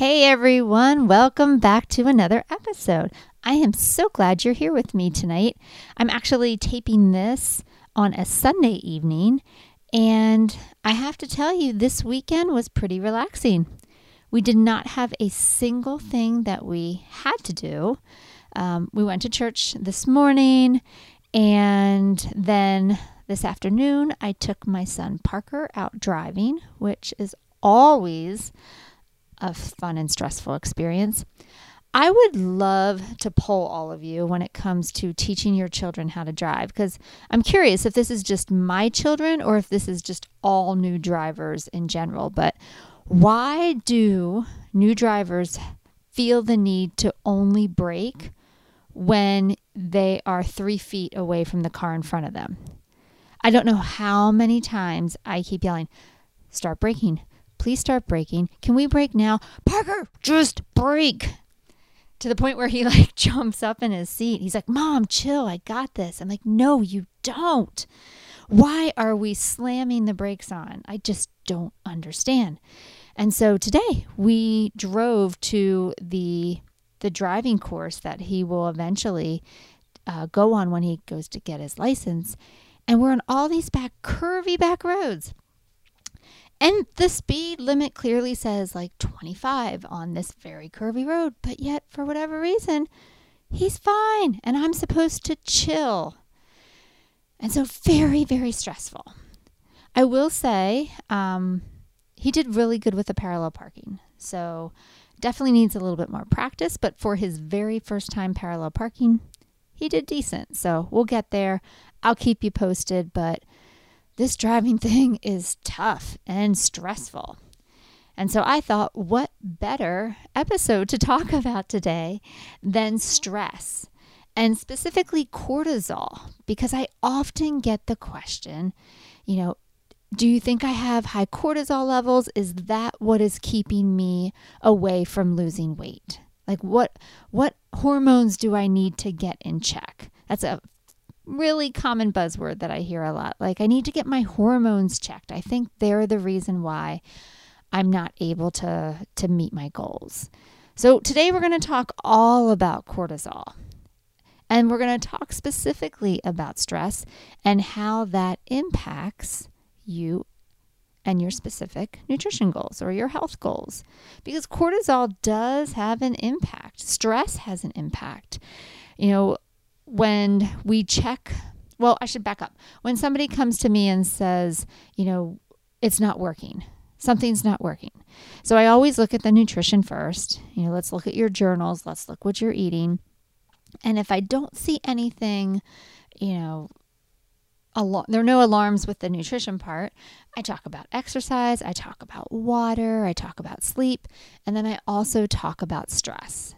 Hey everyone, welcome back to another episode. I am so glad you're here with me tonight. I'm actually taping this on a Sunday evening, and I have to tell you, this weekend was pretty relaxing. We did not have a single thing that we had to do. Um, we went to church this morning, and then this afternoon, I took my son Parker out driving, which is always a fun and stressful experience. I would love to poll all of you when it comes to teaching your children how to drive because I'm curious if this is just my children or if this is just all new drivers in general. But why do new drivers feel the need to only brake when they are three feet away from the car in front of them? I don't know how many times I keep yelling, start braking, Please start braking. Can we brake now? Parker, just brake. To the point where he like jumps up in his seat. He's like, Mom, chill. I got this. I'm like, No, you don't. Why are we slamming the brakes on? I just don't understand. And so today we drove to the the driving course that he will eventually uh, go on when he goes to get his license. And we're on all these back curvy back roads. And the speed limit clearly says like 25 on this very curvy road, but yet for whatever reason, he's fine and I'm supposed to chill. And so, very, very stressful. I will say um, he did really good with the parallel parking. So, definitely needs a little bit more practice, but for his very first time parallel parking, he did decent. So, we'll get there. I'll keep you posted, but this driving thing is tough and stressful. And so I thought, what better episode to talk about today than stress and specifically cortisol? Because I often get the question, you know, do you think I have high cortisol levels? Is that what is keeping me away from losing weight? Like what what hormones do I need to get in check? That's a really common buzzword that I hear a lot. Like, I need to get my hormones checked. I think they're the reason why I'm not able to, to meet my goals. So, today we're going to talk all about cortisol. And we're going to talk specifically about stress and how that impacts you and your specific nutrition goals or your health goals. Because cortisol does have an impact, stress has an impact. You know, when we check, well, I should back up. When somebody comes to me and says, you know, it's not working, something's not working. So I always look at the nutrition first. You know, let's look at your journals, let's look what you're eating. And if I don't see anything, you know, al- there are no alarms with the nutrition part. I talk about exercise, I talk about water, I talk about sleep, and then I also talk about stress.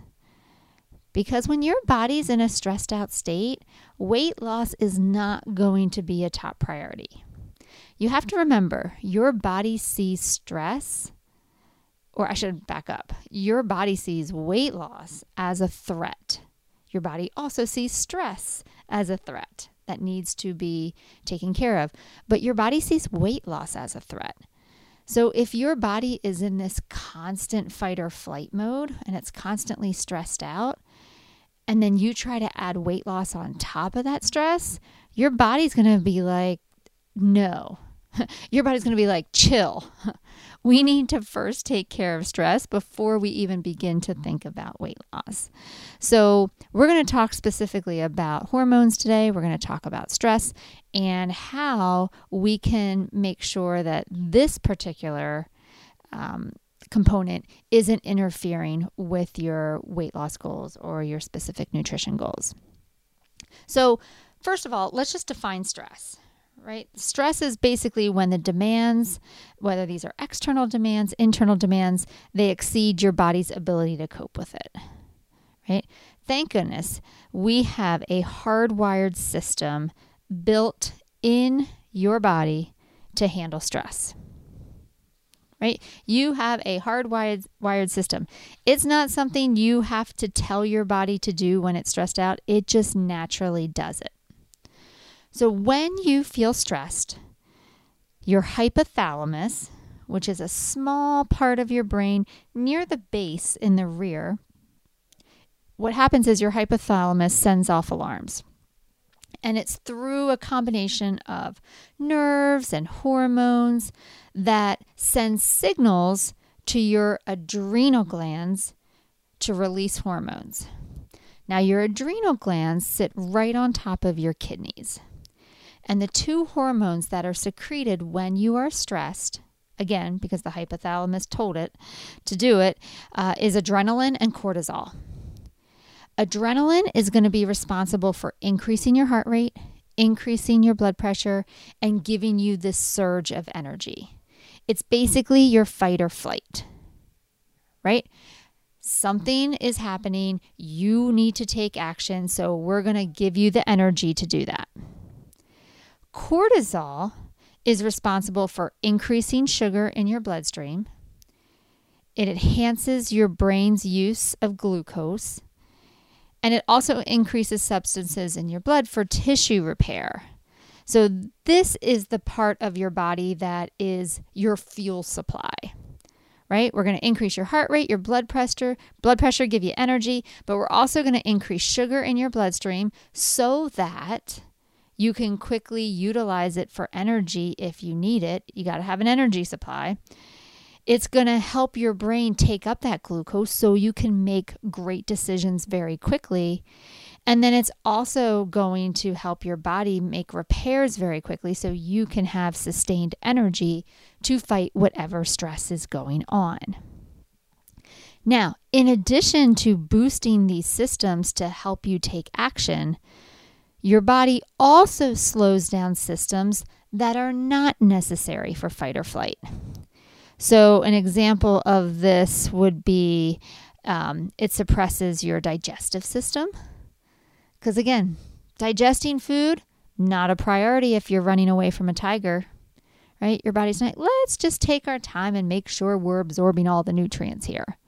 Because when your body's in a stressed out state, weight loss is not going to be a top priority. You have to remember your body sees stress, or I should back up. Your body sees weight loss as a threat. Your body also sees stress as a threat that needs to be taken care of. But your body sees weight loss as a threat. So if your body is in this constant fight or flight mode and it's constantly stressed out, and then you try to add weight loss on top of that stress, your body's going to be like, no. your body's going to be like, chill. we need to first take care of stress before we even begin to think about weight loss. So, we're going to talk specifically about hormones today. We're going to talk about stress and how we can make sure that this particular um, component isn't interfering with your weight loss goals or your specific nutrition goals. So, first of all, let's just define stress, right? Stress is basically when the demands, whether these are external demands, internal demands, they exceed your body's ability to cope with it, right? Thank goodness we have a hardwired system built in your body to handle stress. Right? You have a hardwired wired system. It's not something you have to tell your body to do when it's stressed out. It just naturally does it. So when you feel stressed, your hypothalamus, which is a small part of your brain near the base in the rear, what happens is your hypothalamus sends off alarms. And it's through a combination of nerves and hormones that send signals to your adrenal glands to release hormones. Now, your adrenal glands sit right on top of your kidneys. And the two hormones that are secreted when you are stressed, again, because the hypothalamus told it to do it, uh, is adrenaline and cortisol. Adrenaline is going to be responsible for increasing your heart rate, increasing your blood pressure, and giving you this surge of energy. It's basically your fight or flight, right? Something is happening. You need to take action. So, we're going to give you the energy to do that. Cortisol is responsible for increasing sugar in your bloodstream. It enhances your brain's use of glucose. And it also increases substances in your blood for tissue repair. So, this is the part of your body that is your fuel supply, right? We're going to increase your heart rate, your blood pressure, blood pressure, give you energy, but we're also going to increase sugar in your bloodstream so that you can quickly utilize it for energy if you need it. You got to have an energy supply. It's going to help your brain take up that glucose so you can make great decisions very quickly. And then it's also going to help your body make repairs very quickly so you can have sustained energy to fight whatever stress is going on. Now, in addition to boosting these systems to help you take action, your body also slows down systems that are not necessary for fight or flight. So, an example of this would be um, it suppresses your digestive system. Because again, digesting food, not a priority if you're running away from a tiger, right? Your body's like, let's just take our time and make sure we're absorbing all the nutrients here.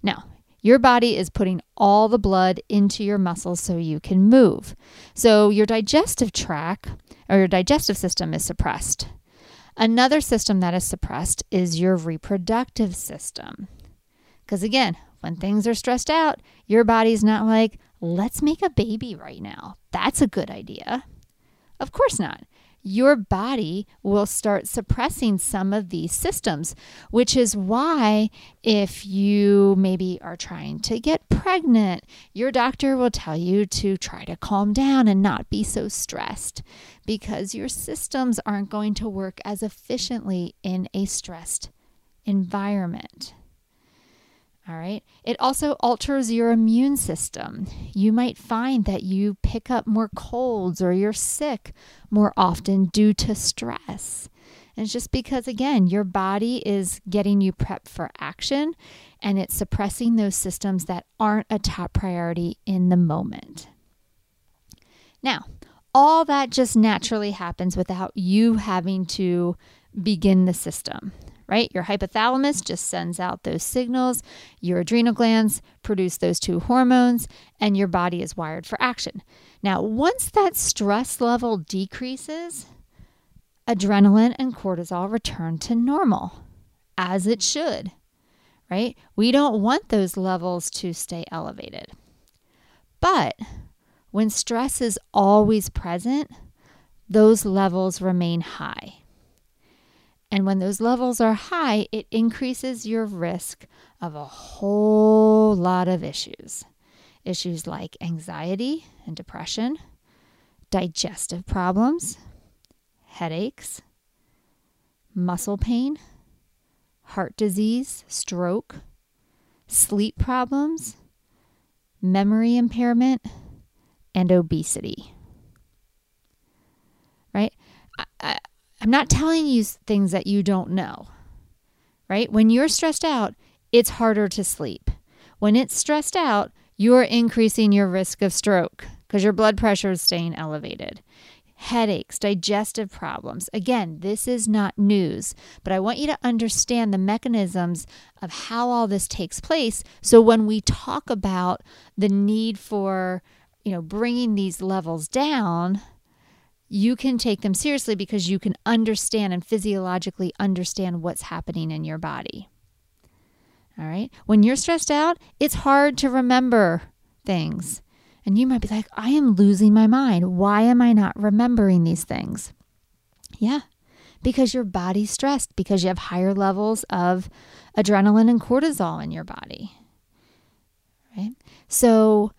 Now, your body is putting all the blood into your muscles so you can move. So your digestive tract or your digestive system is suppressed. Another system that is suppressed is your reproductive system. Because again, when things are stressed out, your body's not like, let's make a baby right now. That's a good idea. Of course not your body will start suppressing some of these systems, which is why if you maybe are trying to get pregnant, your doctor will tell you to try to calm down and not be so stressed because your systems aren't going to work as efficiently in a stressed environment. All right. It also alters your immune system. You might find that you pick up more colds or you're sick more often due to stress. And it's just because, again, your body is getting you prepped for action and it's suppressing those systems that aren't a top priority in the moment. Now, all that just naturally happens without you having to begin the system right? Your hypothalamus just sends out those signals. Your adrenal glands produce those two hormones, and your body is wired for action. Now, once that stress level decreases, adrenaline and cortisol return to normal, as it should, right? We don't want those levels to stay elevated. But when stress is always present, those levels remain high. And when those levels are high, it increases your risk of a whole lot of issues. Issues like anxiety and depression, digestive problems, headaches, muscle pain, heart disease, stroke, sleep problems, memory impairment, and obesity. Right? I'm not telling you things that you don't know, right? When you're stressed out, it's harder to sleep. When it's stressed out, you're increasing your risk of stroke because your blood pressure is staying elevated. Headaches, digestive problems. Again, this is not news, but I want you to understand the mechanisms of how all this takes place. So when we talk about the need for, you know, bringing these levels down, you can take them seriously because you can understand and physiologically understand what's happening in your body. All right. When you're stressed out, it's hard to remember things. And you might be like, I am losing my mind. Why am I not remembering these things? Yeah, because your body's stressed, because you have higher levels of adrenaline and cortisol in your body. Right? So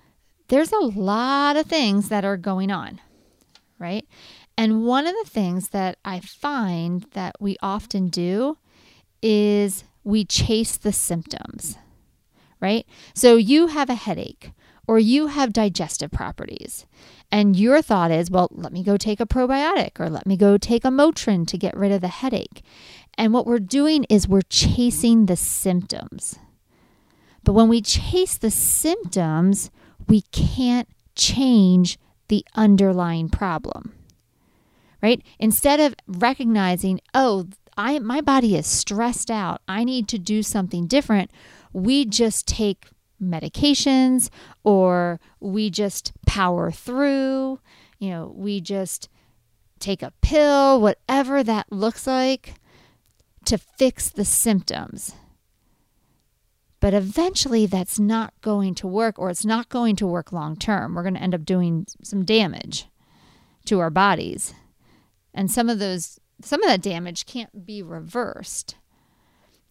there's a lot of things that are going on right? And one of the things that I find that we often do is we chase the symptoms, right? So you have a headache or you have digestive properties. And your thought is, well, let me go take a probiotic or let me go take a Motrin to get rid of the headache. And what we're doing is we're chasing the symptoms. But when we chase the symptoms, we can't change the underlying problem. Right? Instead of recognizing, oh, I my body is stressed out. I need to do something different. We just take medications or we just power through. You know, we just take a pill, whatever that looks like, to fix the symptoms. But eventually, that's not going to work, or it's not going to work long term. We're going to end up doing some damage to our bodies. And some of those, some of that damage can't be reversed.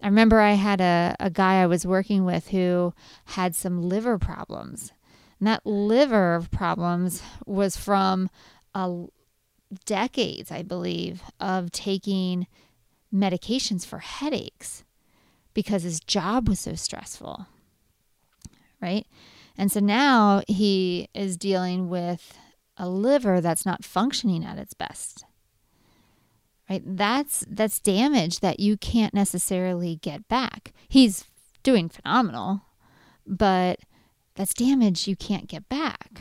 I remember I had a, a guy I was working with who had some liver problems. And that liver problems was from a decades, I believe, of taking medications for headaches because his job was so stressful. Right? And so now he is dealing with a liver that's not functioning at its best. Right? That's that's damage that you can't necessarily get back. He's doing phenomenal, but that's damage you can't get back.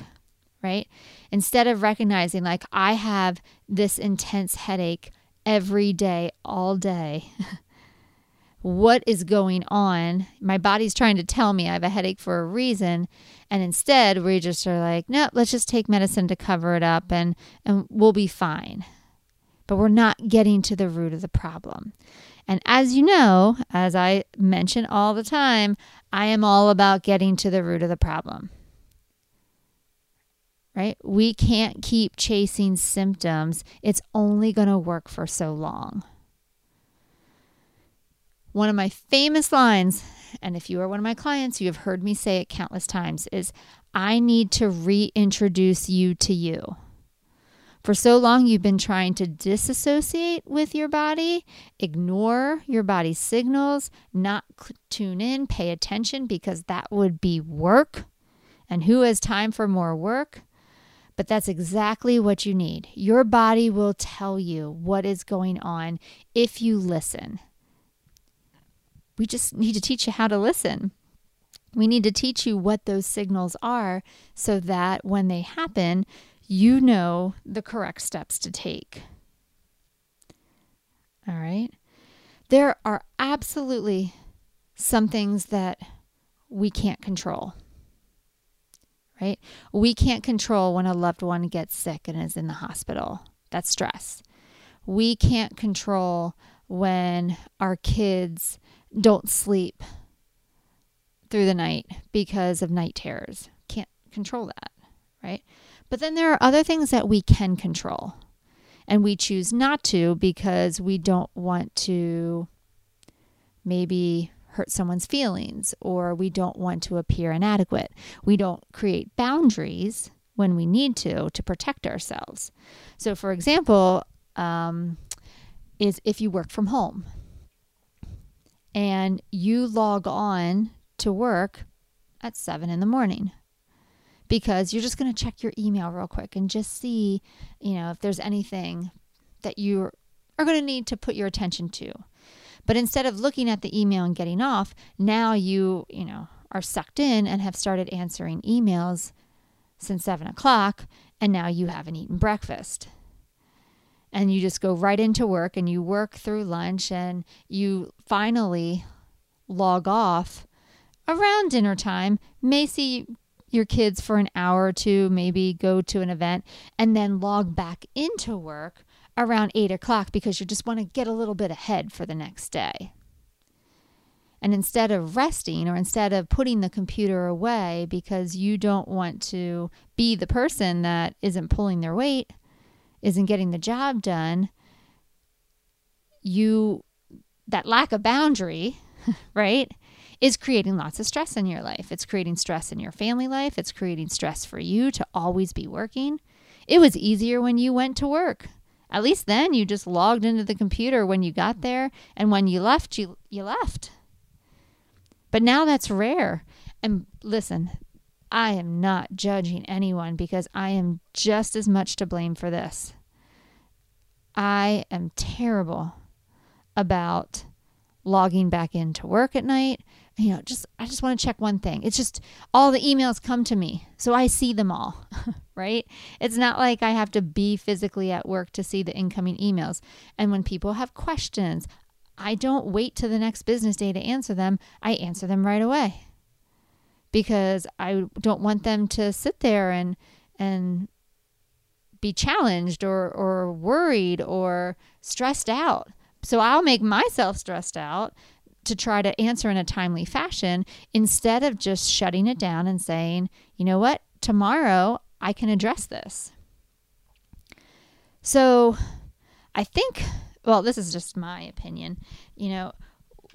Right? Instead of recognizing like I have this intense headache every day all day. what is going on. My body's trying to tell me I have a headache for a reason. And instead, we just are like, no, let's just take medicine to cover it up and, and we'll be fine. But we're not getting to the root of the problem. And as you know, as I mention all the time, I am all about getting to the root of the problem. Right? We can't keep chasing symptoms, it's only going to work for so long. One of my famous lines, and if you are one of my clients, you have heard me say it countless times, is I need to reintroduce you to you. For so long, you've been trying to disassociate with your body, ignore your body's signals, not tune in, pay attention, because that would be work. And who has time for more work? But that's exactly what you need. Your body will tell you what is going on if you listen we just need to teach you how to listen. We need to teach you what those signals are so that when they happen, you know the correct steps to take. All right. There are absolutely some things that we can't control. Right? We can't control when a loved one gets sick and is in the hospital. That's stress. We can't control when our kids don't sleep through the night because of night terrors. Can't control that, right? But then there are other things that we can control. And we choose not to because we don't want to maybe hurt someone's feelings or we don't want to appear inadequate. We don't create boundaries when we need to to protect ourselves. So, for example, um, is if you work from home and you log on to work at seven in the morning because you're just going to check your email real quick and just see, you know, if there's anything that you're going to need to put your attention to. But instead of looking at the email and getting off, now you, you know, are sucked in and have started answering emails since seven o'clock, and now you haven't eaten breakfast. And you just go right into work and you work through lunch and you finally log off around dinner time, may see your kids for an hour or two, maybe go to an event, and then log back into work around eight o'clock because you just want to get a little bit ahead for the next day. And instead of resting or instead of putting the computer away because you don't want to be the person that isn't pulling their weight, isn't getting the job done, you, that lack of boundary, right, is creating lots of stress in your life. It's creating stress in your family life. It's creating stress for you to always be working. It was easier when you went to work. At least then you just logged into the computer when you got there and when you left you you left. But now that's rare. And listen, I am not judging anyone because I am just as much to blame for this. I am terrible about logging back into work at night. You know, just I just want to check one thing. It's just all the emails come to me, so I see them all, right? It's not like I have to be physically at work to see the incoming emails. And when people have questions, I don't wait to the next business day to answer them. I answer them right away. Because I don't want them to sit there and and be challenged or or worried or stressed out. So I'll make myself stressed out to try to answer in a timely fashion instead of just shutting it down and saying, "You know what? Tomorrow I can address this." So I think well, this is just my opinion. You know,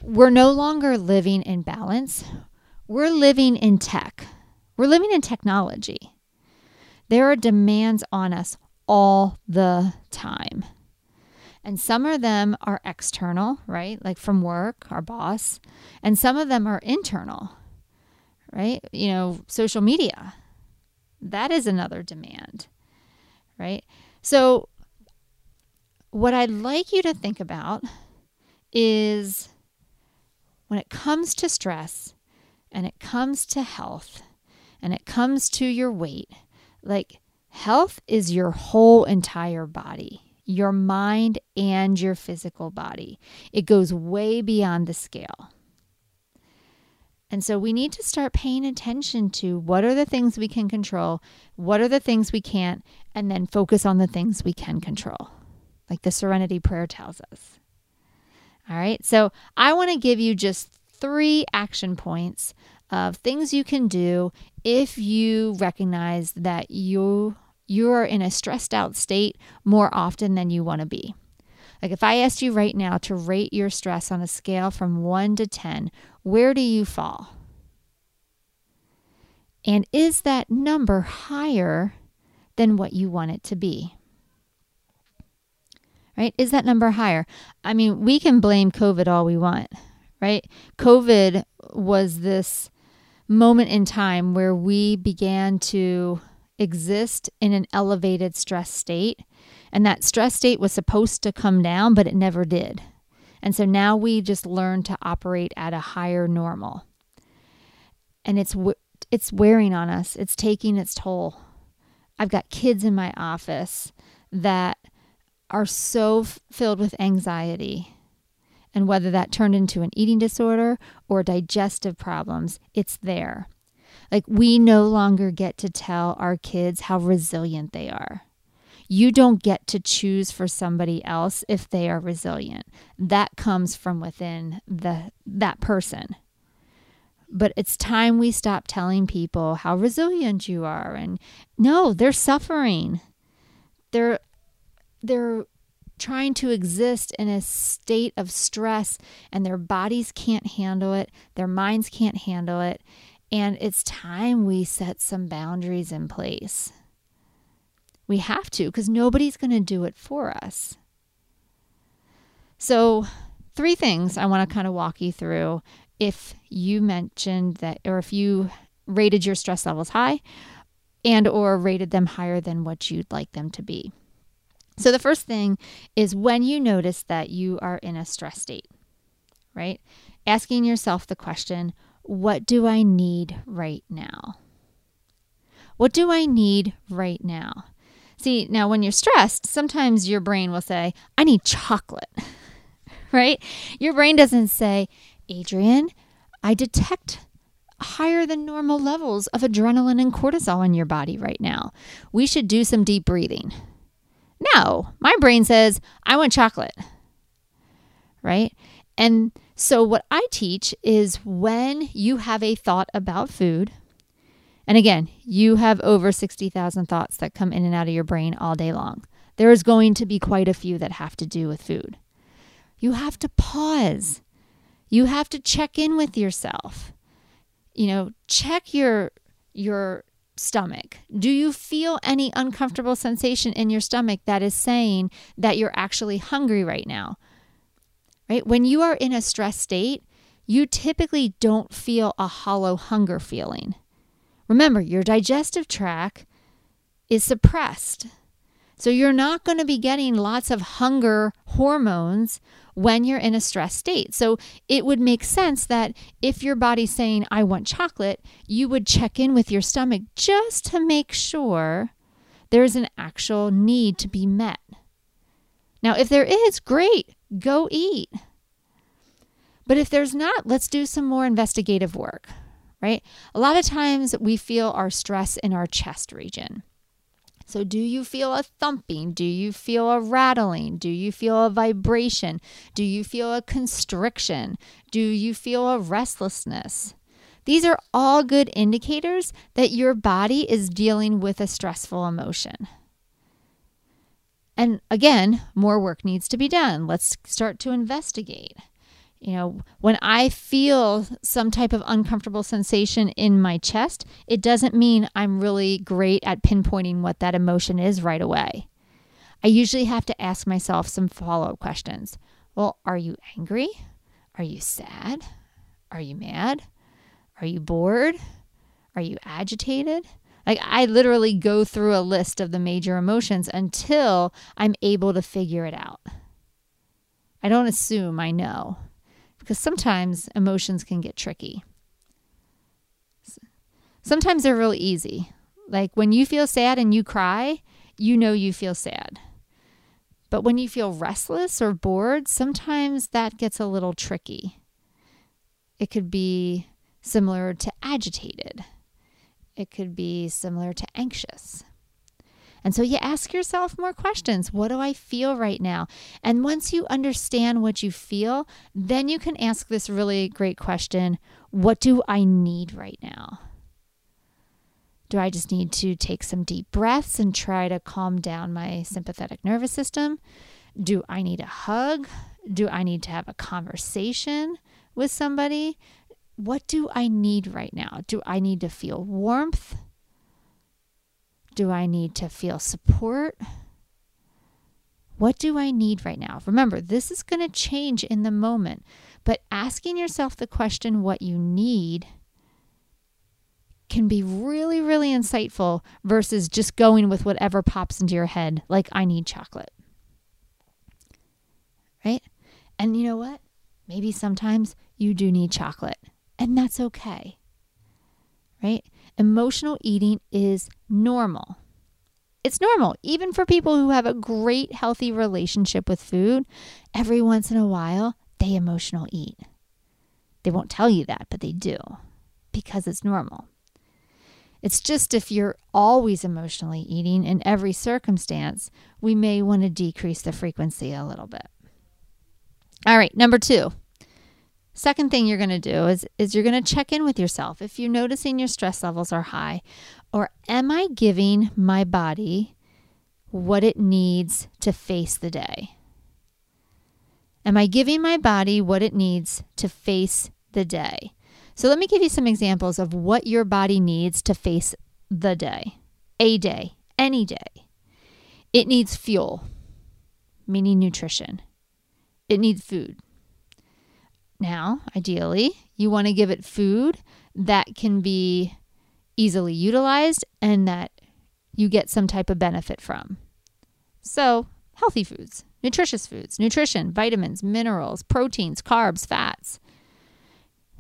we're no longer living in balance. We're living in tech. We're living in technology. There are demands on us all the time. And some of them are external, right? Like from work, our boss. And some of them are internal, right? You know, social media. That is another demand, right? So what I'd like you to think about is when it comes to stress and it comes to health and it comes to your weight, like health is your whole entire body, your mind and your physical body. It goes way beyond the scale. And so we need to start paying attention to what are the things we can control, what are the things we can't, and then focus on the things we can control like the Serenity Prayer tells us. All right, so I want to give you just three action points of things you can do if you recognize that you you're in a stressed out state more often than you want to be. Like if I asked you right now to rate your stress on a scale from 1 to 10, where do you fall? And is that number higher than what you want it to be? right? Is that number higher? I mean, we can blame COVID all we want, right? COVID was this moment in time where we began to exist in an elevated stress state. And that stress state was supposed to come down, but it never did. And so now we just learn to operate at a higher normal. And it's it's wearing on us. It's taking its toll. I've got kids in my office that are so f- filled with anxiety. And whether that turned into an eating disorder or digestive problems, it's there. Like, we no longer get to tell our kids how resilient they are. You don't get to choose for somebody else if they are resilient. That comes from within the that person. But it's time we stop telling people how resilient you are and no, they're suffering. They're they're trying to exist in a state of stress and their bodies can't handle it, their minds can't handle it, and it's time we set some boundaries in place. We have to because nobody's going to do it for us. So, three things I want to kind of walk you through if you mentioned that or if you rated your stress levels high and or rated them higher than what you'd like them to be. So, the first thing is when you notice that you are in a stress state, right? Asking yourself the question, what do I need right now? What do I need right now? See, now when you're stressed, sometimes your brain will say, I need chocolate, right? Your brain doesn't say, Adrienne, I detect higher than normal levels of adrenaline and cortisol in your body right now. We should do some deep breathing. No, my brain says, I want chocolate, right? And so, what I teach is when you have a thought about food, and again, you have over 60,000 thoughts that come in and out of your brain all day long. There is going to be quite a few that have to do with food. You have to pause. You have to check in with yourself. You know, check your your stomach. Do you feel any uncomfortable sensation in your stomach that is saying that you're actually hungry right now? Right? When you are in a stress state, you typically don't feel a hollow hunger feeling. Remember, your digestive tract is suppressed. So you're not going to be getting lots of hunger hormones when you're in a stress state. So it would make sense that if your body's saying, I want chocolate, you would check in with your stomach just to make sure there's an actual need to be met. Now, if there is, great, go eat. But if there's not, let's do some more investigative work right? A lot of times we feel our stress in our chest region. So, do you feel a thumping? Do you feel a rattling? Do you feel a vibration? Do you feel a constriction? Do you feel a restlessness? These are all good indicators that your body is dealing with a stressful emotion. And again, more work needs to be done. Let's start to investigate. You know, when I feel some type of uncomfortable sensation in my chest, it doesn't mean I'm really great at pinpointing what that emotion is right away. I usually have to ask myself some follow up questions. Well, are you angry? Are you sad? Are you mad? Are you bored? Are you agitated? Like, I literally go through a list of the major emotions until I'm able to figure it out. I don't assume I know because sometimes emotions can get tricky. Sometimes they're really easy. Like when you feel sad and you cry, you know you feel sad. But when you feel restless or bored, sometimes that gets a little tricky. It could be similar to agitated, it could be similar to anxious. And so you ask yourself more questions. What do I feel right now? And once you understand what you feel, then you can ask this really great question What do I need right now? Do I just need to take some deep breaths and try to calm down my sympathetic nervous system? Do I need a hug? Do I need to have a conversation with somebody? What do I need right now? Do I need to feel warmth? Do I need to feel support? What do I need right now? Remember, this is going to change in the moment, but asking yourself the question, what you need, can be really, really insightful versus just going with whatever pops into your head, like, I need chocolate. Right? And you know what? Maybe sometimes you do need chocolate, and that's okay. Right? Emotional eating is normal. It's normal, even for people who have a great, healthy relationship with food. Every once in a while, they emotional eat. They won't tell you that, but they do because it's normal. It's just if you're always emotionally eating in every circumstance, we may want to decrease the frequency a little bit. All right, number two, Second thing you're going to do is, is you're going to check in with yourself. If you're noticing your stress levels are high, or am I giving my body what it needs to face the day? Am I giving my body what it needs to face the day? So let me give you some examples of what your body needs to face the day, a day, any day. It needs fuel, meaning nutrition. It needs food, now, ideally, you want to give it food that can be easily utilized and that you get some type of benefit from. So, healthy foods, nutritious foods, nutrition, vitamins, minerals, proteins, carbs, fats,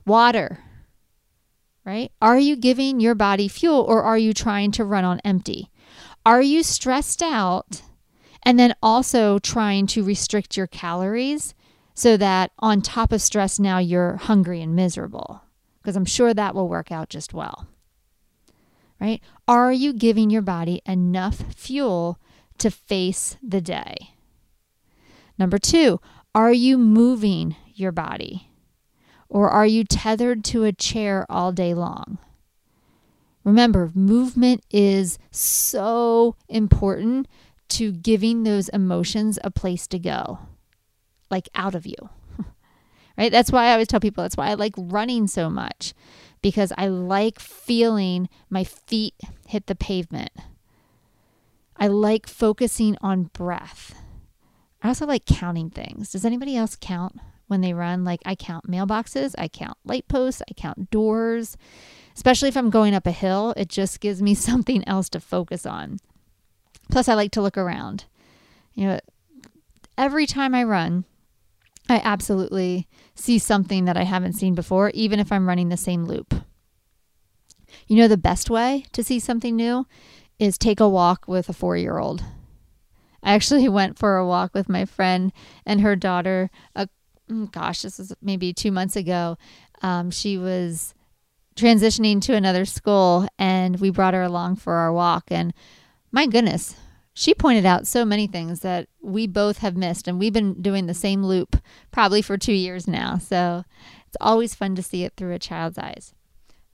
water, right? Are you giving your body fuel or are you trying to run on empty? Are you stressed out and then also trying to restrict your calories so that on top of stress, now you're hungry and miserable? Because I'm sure that will work out just well. Right? Are you giving your body enough fuel to face the day? Number two, are you moving your body? Or are you tethered to a chair all day long? Remember, movement is so important to giving those emotions a place to go, like out of you. right? That's why I always tell people that's why I like running so much because I like feeling my feet hit the pavement. I like focusing on breath. I also like counting things. Does anybody else count when they run? Like I count mailboxes, I count light posts, I count doors. Especially if I'm going up a hill, it just gives me something else to focus on. Plus, I like to look around. You know, every time I run, I absolutely see something that I haven't seen before, even if I'm running the same loop. You know, the best way to see something new is take a walk with a four year old. I actually went for a walk with my friend and her daughter. A, mm, gosh, this was maybe two months ago. Um, she was transitioning to another school, and we brought her along for our walk. And my goodness, she pointed out so many things that we both have missed, and we've been doing the same loop probably for two years now. So it's always fun to see it through a child's eyes.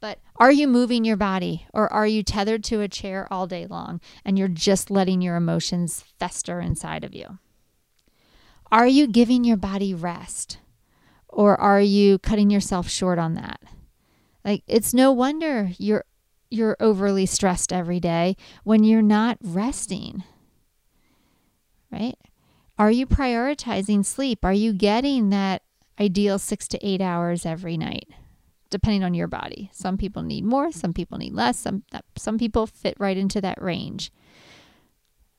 But are you moving your body or are you tethered to a chair all day long and you're just letting your emotions fester inside of you? Are you giving your body rest or are you cutting yourself short on that? Like it's no wonder you're you're overly stressed every day when you're not resting. Right? Are you prioritizing sleep? Are you getting that ideal 6 to 8 hours every night? depending on your body. Some people need more, some people need less, some some people fit right into that range.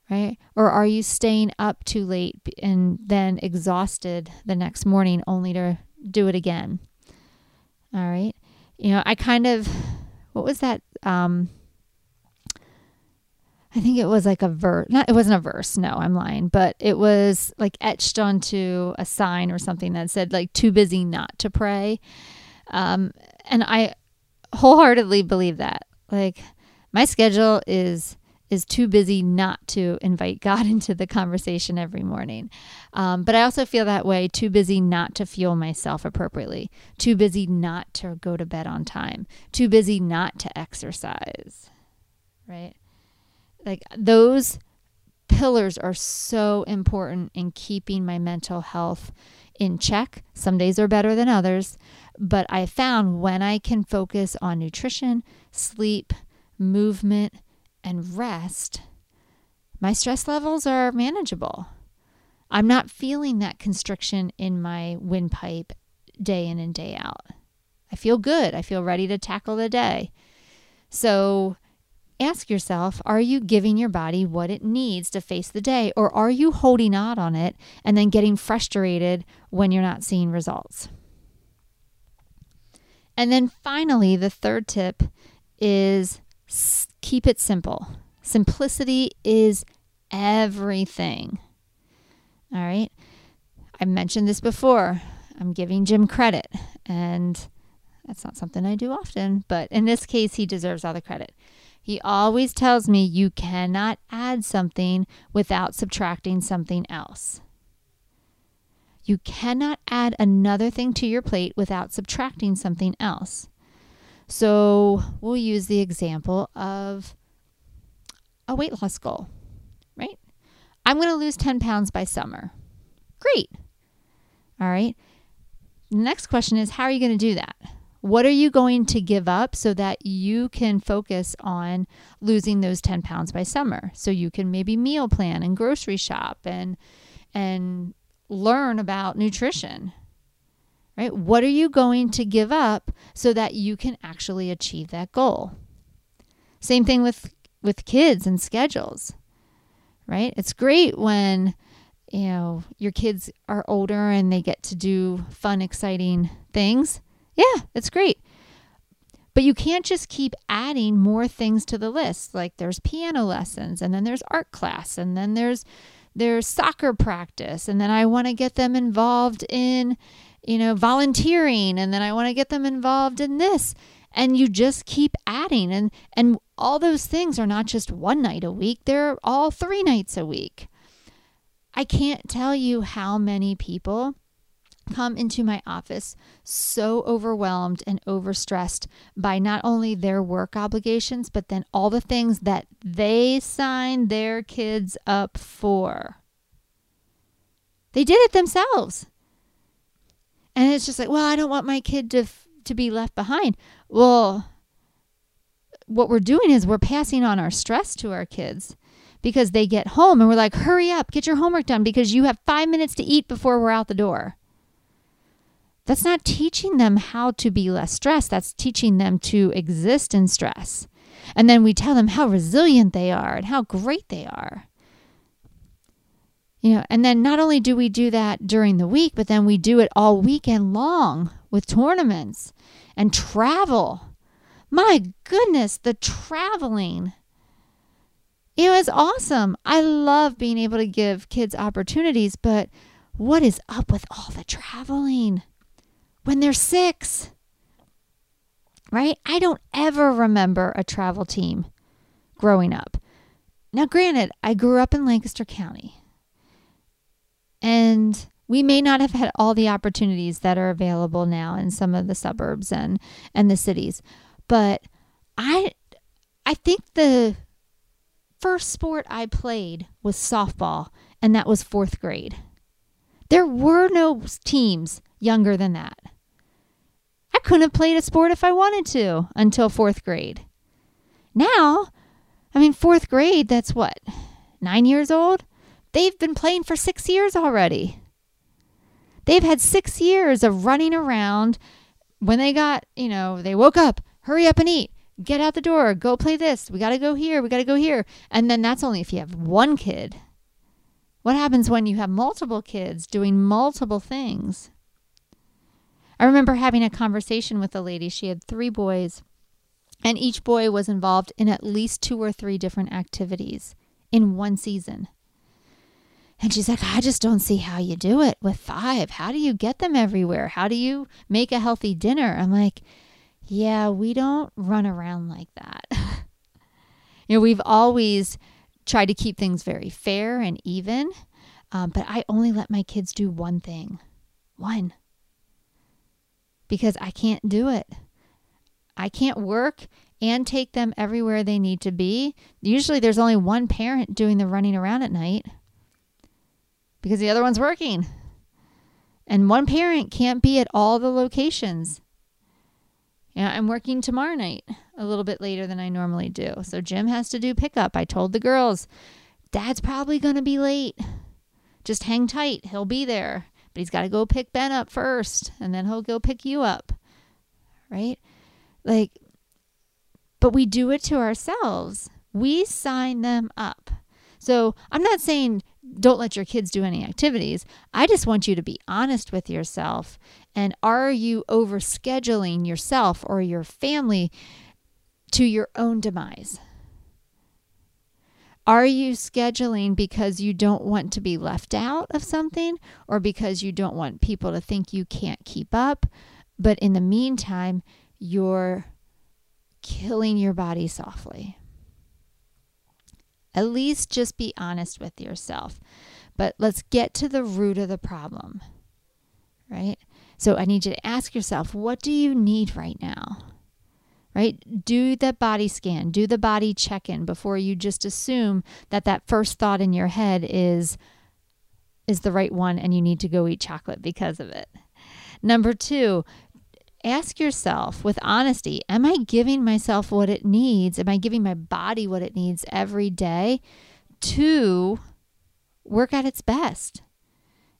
Right? Or are you staying up too late and then exhausted the next morning only to do it again? All right? You know, I kind of what was that um I think it was like a verse. Not it wasn't a verse. No, I'm lying. But it was like etched onto a sign or something that said like too busy not to pray. Um, and I wholeheartedly believe that. Like my schedule is is too busy not to invite God into the conversation every morning. Um, but I also feel that way too busy not to fuel myself appropriately, too busy not to go to bed on time, too busy not to exercise. Right? Like those pillars are so important in keeping my mental health in check. Some days are better than others, but I found when I can focus on nutrition, sleep, movement, and rest, my stress levels are manageable. I'm not feeling that constriction in my windpipe day in and day out. I feel good. I feel ready to tackle the day. So ask yourself are you giving your body what it needs to face the day, or are you holding out on it and then getting frustrated when you're not seeing results? And then finally, the third tip is keep it simple. Simplicity is everything. All right. I mentioned this before. I'm giving Jim credit, and that's not something I do often, but in this case, he deserves all the credit. He always tells me you cannot add something without subtracting something else. You cannot add another thing to your plate without subtracting something else. So we'll use the example of a weight loss goal, right? I'm going to lose 10 pounds by summer. Great. All right. The next question is how are you going to do that? What are you going to give up so that you can focus on losing those 10 pounds by summer? So you can maybe meal plan and grocery shop and and learn about nutrition. Right? What are you going to give up so that you can actually achieve that goal? Same thing with with kids and schedules. Right? It's great when you know, your kids are older and they get to do fun, exciting things. Yeah, it's great. But you can't just keep adding more things to the list. Like there's piano lessons and then there's art class and then there's there's soccer practice and then I want to get them involved in you know volunteering and then I want to get them involved in this. And you just keep adding and and all those things are not just one night a week they're all three nights a week. I can't tell you how many people come into my office so overwhelmed and overstressed by not only their work obligations but then all the things that they signed their kids up for. They did it themselves and it's just like well i don't want my kid to to be left behind well, what we're doing is we're passing on our stress to our kids because they get home and we're like, hurry up, get your homework done because you have five minutes to eat before we're out the door. That's not teaching them how to be less stressed. That's teaching them to exist in stress. And then we tell them how resilient they are and how great they are. You know, and then not only do we do that during the week, but then we do it all weekend long with tournaments and travel. My goodness, the traveling. It was awesome. I love being able to give kids opportunities, but what is up with all the traveling when they're six? Right? I don't ever remember a travel team growing up. Now, granted, I grew up in Lancaster County, and we may not have had all the opportunities that are available now in some of the suburbs and and the cities. But i i think the first sport i played was softball and that was 4th grade. There were no teams younger than that. I couldn't have played a sport if i wanted to until 4th grade. Now i mean 4th grade that's what 9 years old they've been playing for 6 years already They've had six years of running around. When they got, you know, they woke up, hurry up and eat, get out the door, go play this. We got to go here, we got to go here. And then that's only if you have one kid. What happens when you have multiple kids doing multiple things? I remember having a conversation with a lady. She had three boys, and each boy was involved in at least two or three different activities in one season. And she's like, I just don't see how you do it with five. How do you get them everywhere? How do you make a healthy dinner? I'm like, yeah, we don't run around like that. you know, we've always tried to keep things very fair and even, um, but I only let my kids do one thing one because I can't do it. I can't work and take them everywhere they need to be. Usually there's only one parent doing the running around at night because the other one's working. And one parent can't be at all the locations. Yeah, I'm working tomorrow night a little bit later than I normally do. So Jim has to do pickup. I told the girls, Dad's probably going to be late. Just hang tight. He'll be there. But he's got to go pick Ben up first, and then he'll go pick you up. Right? Like, but we do it to ourselves. We sign them up. So I'm not saying don't let your kids do any activities. I just want you to be honest with yourself. And are you overscheduling yourself or your family to your own demise? Are you scheduling because you don't want to be left out of something or because you don't want people to think you can't keep up? But in the meantime, you're killing your body softly. At least just be honest with yourself. But let's get to the root of the problem, right? So I need you to ask yourself, what do you need right now? Right? Do the body scan, do the body check in before you just assume that that first thought in your head is is the right one and you need to go eat chocolate because of it. Number 2, ask yourself with honesty Am I giving myself what it needs? Am I giving my body what it needs every day to work at its best?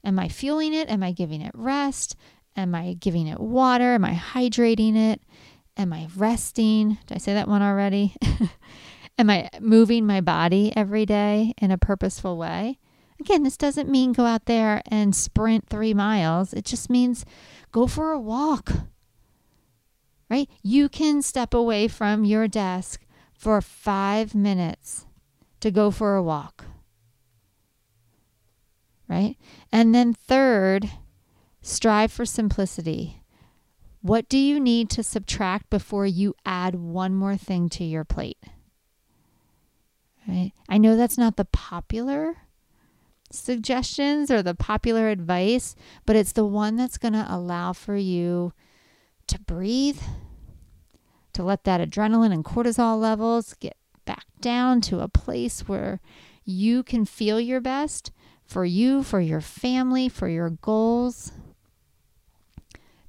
Am I fueling it? Am I giving it rest? Am I giving it water? Am I hydrating it? Am I resting? Did I say that one already? Am I moving my body every day in a purposeful way? Again, this doesn't mean go out there and sprint three miles, it just means go for a walk. Right? You can step away from your desk for five minutes to go for a walk. Right? And then, third, strive for simplicity. What do you need to subtract before you add one more thing to your plate? Right? I know that's not the popular suggestions or the popular advice, but it's the one that's going to allow for you to breathe, to let that adrenaline and cortisol levels get back down to a place where you can feel your best for you, for your family, for your goals.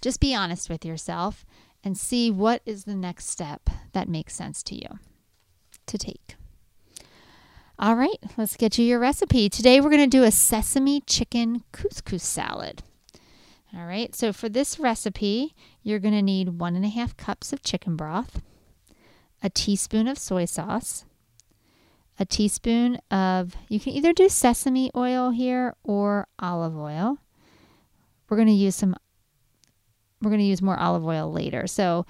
Just be honest with yourself and see what is the next step that makes sense to you to take. All right, let's get you your recipe. Today we're going to do a sesame chicken couscous salad. All right, so for this recipe, you're going to need one and a half cups of chicken broth, a teaspoon of soy sauce, a teaspoon of, you can either do sesame oil here or olive oil. We're going to use some, we're going to use more olive oil later. So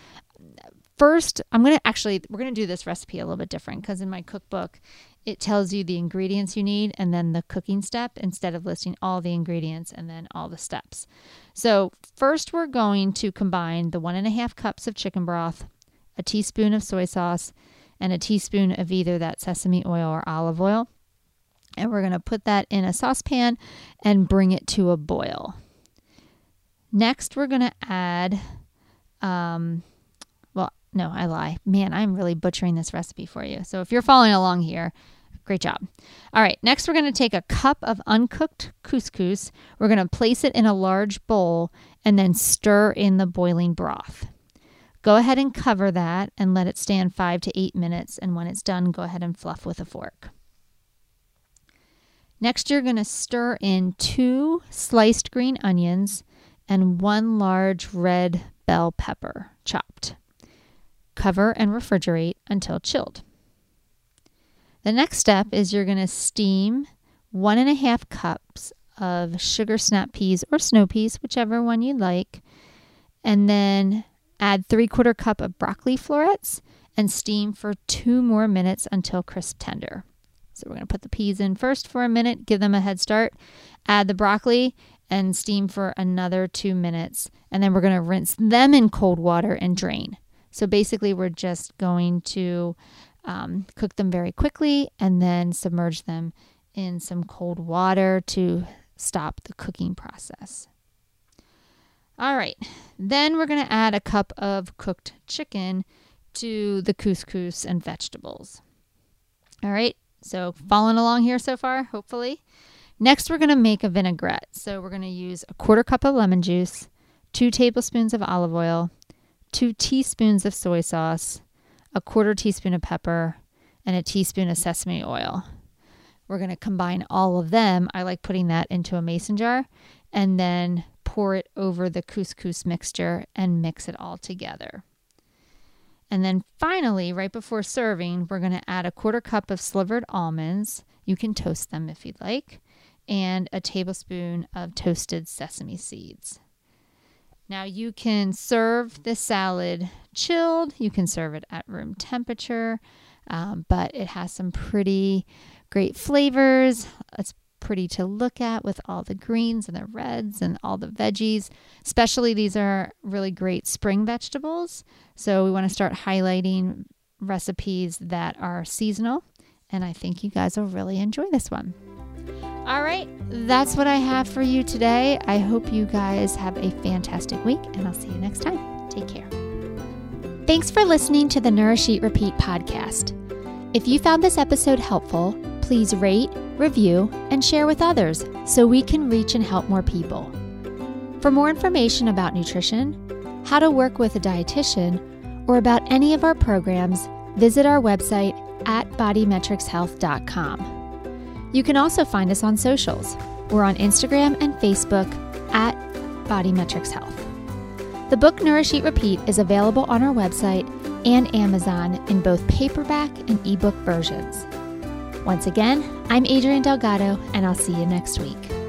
first, I'm going to actually, we're going to do this recipe a little bit different because in my cookbook, it tells you the ingredients you need and then the cooking step instead of listing all the ingredients and then all the steps. So, first, we're going to combine the one and a half cups of chicken broth, a teaspoon of soy sauce, and a teaspoon of either that sesame oil or olive oil. And we're going to put that in a saucepan and bring it to a boil. Next, we're going to add, um, no, I lie. Man, I'm really butchering this recipe for you. So if you're following along here, Great job. All right, next we're going to take a cup of uncooked couscous. We're going to place it in a large bowl and then stir in the boiling broth. Go ahead and cover that and let it stand five to eight minutes. And when it's done, go ahead and fluff with a fork. Next, you're going to stir in two sliced green onions and one large red bell pepper chopped. Cover and refrigerate until chilled. The next step is you're going to steam one and a half cups of sugar snap peas or snow peas, whichever one you like, and then add three quarter cup of broccoli florets and steam for two more minutes until crisp tender. So we're going to put the peas in first for a minute, give them a head start, add the broccoli and steam for another two minutes, and then we're going to rinse them in cold water and drain. So basically, we're just going to um, cook them very quickly and then submerge them in some cold water to stop the cooking process. All right, then we're going to add a cup of cooked chicken to the couscous and vegetables. All right, so following along here so far, hopefully. Next, we're going to make a vinaigrette. So we're going to use a quarter cup of lemon juice, two tablespoons of olive oil, two teaspoons of soy sauce, a quarter teaspoon of pepper, and a teaspoon of sesame oil. We're going to combine all of them. I like putting that into a mason jar and then pour it over the couscous mixture and mix it all together. And then finally, right before serving, we're going to add a quarter cup of slivered almonds. You can toast them if you'd like, and a tablespoon of toasted sesame seeds. Now you can serve the salad chilled, you can serve it at room temperature, um, but it has some pretty great flavors. It's pretty to look at with all the greens and the reds and all the veggies. Especially, these are really great spring vegetables. So, we want to start highlighting recipes that are seasonal. And I think you guys will really enjoy this one. All right, that's what I have for you today. I hope you guys have a fantastic week, and I'll see you next time. Take care. Thanks for listening to the Nourish Eat Repeat podcast. If you found this episode helpful, please rate, review, and share with others so we can reach and help more people. For more information about nutrition, how to work with a dietitian, or about any of our programs, visit our website at bodymetricshealth.com. You can also find us on socials. We're on Instagram and Facebook at Body Metrics Health. The book Nourish Eat Repeat is available on our website and Amazon in both paperback and ebook versions. Once again, I'm Adrienne Delgado, and I'll see you next week.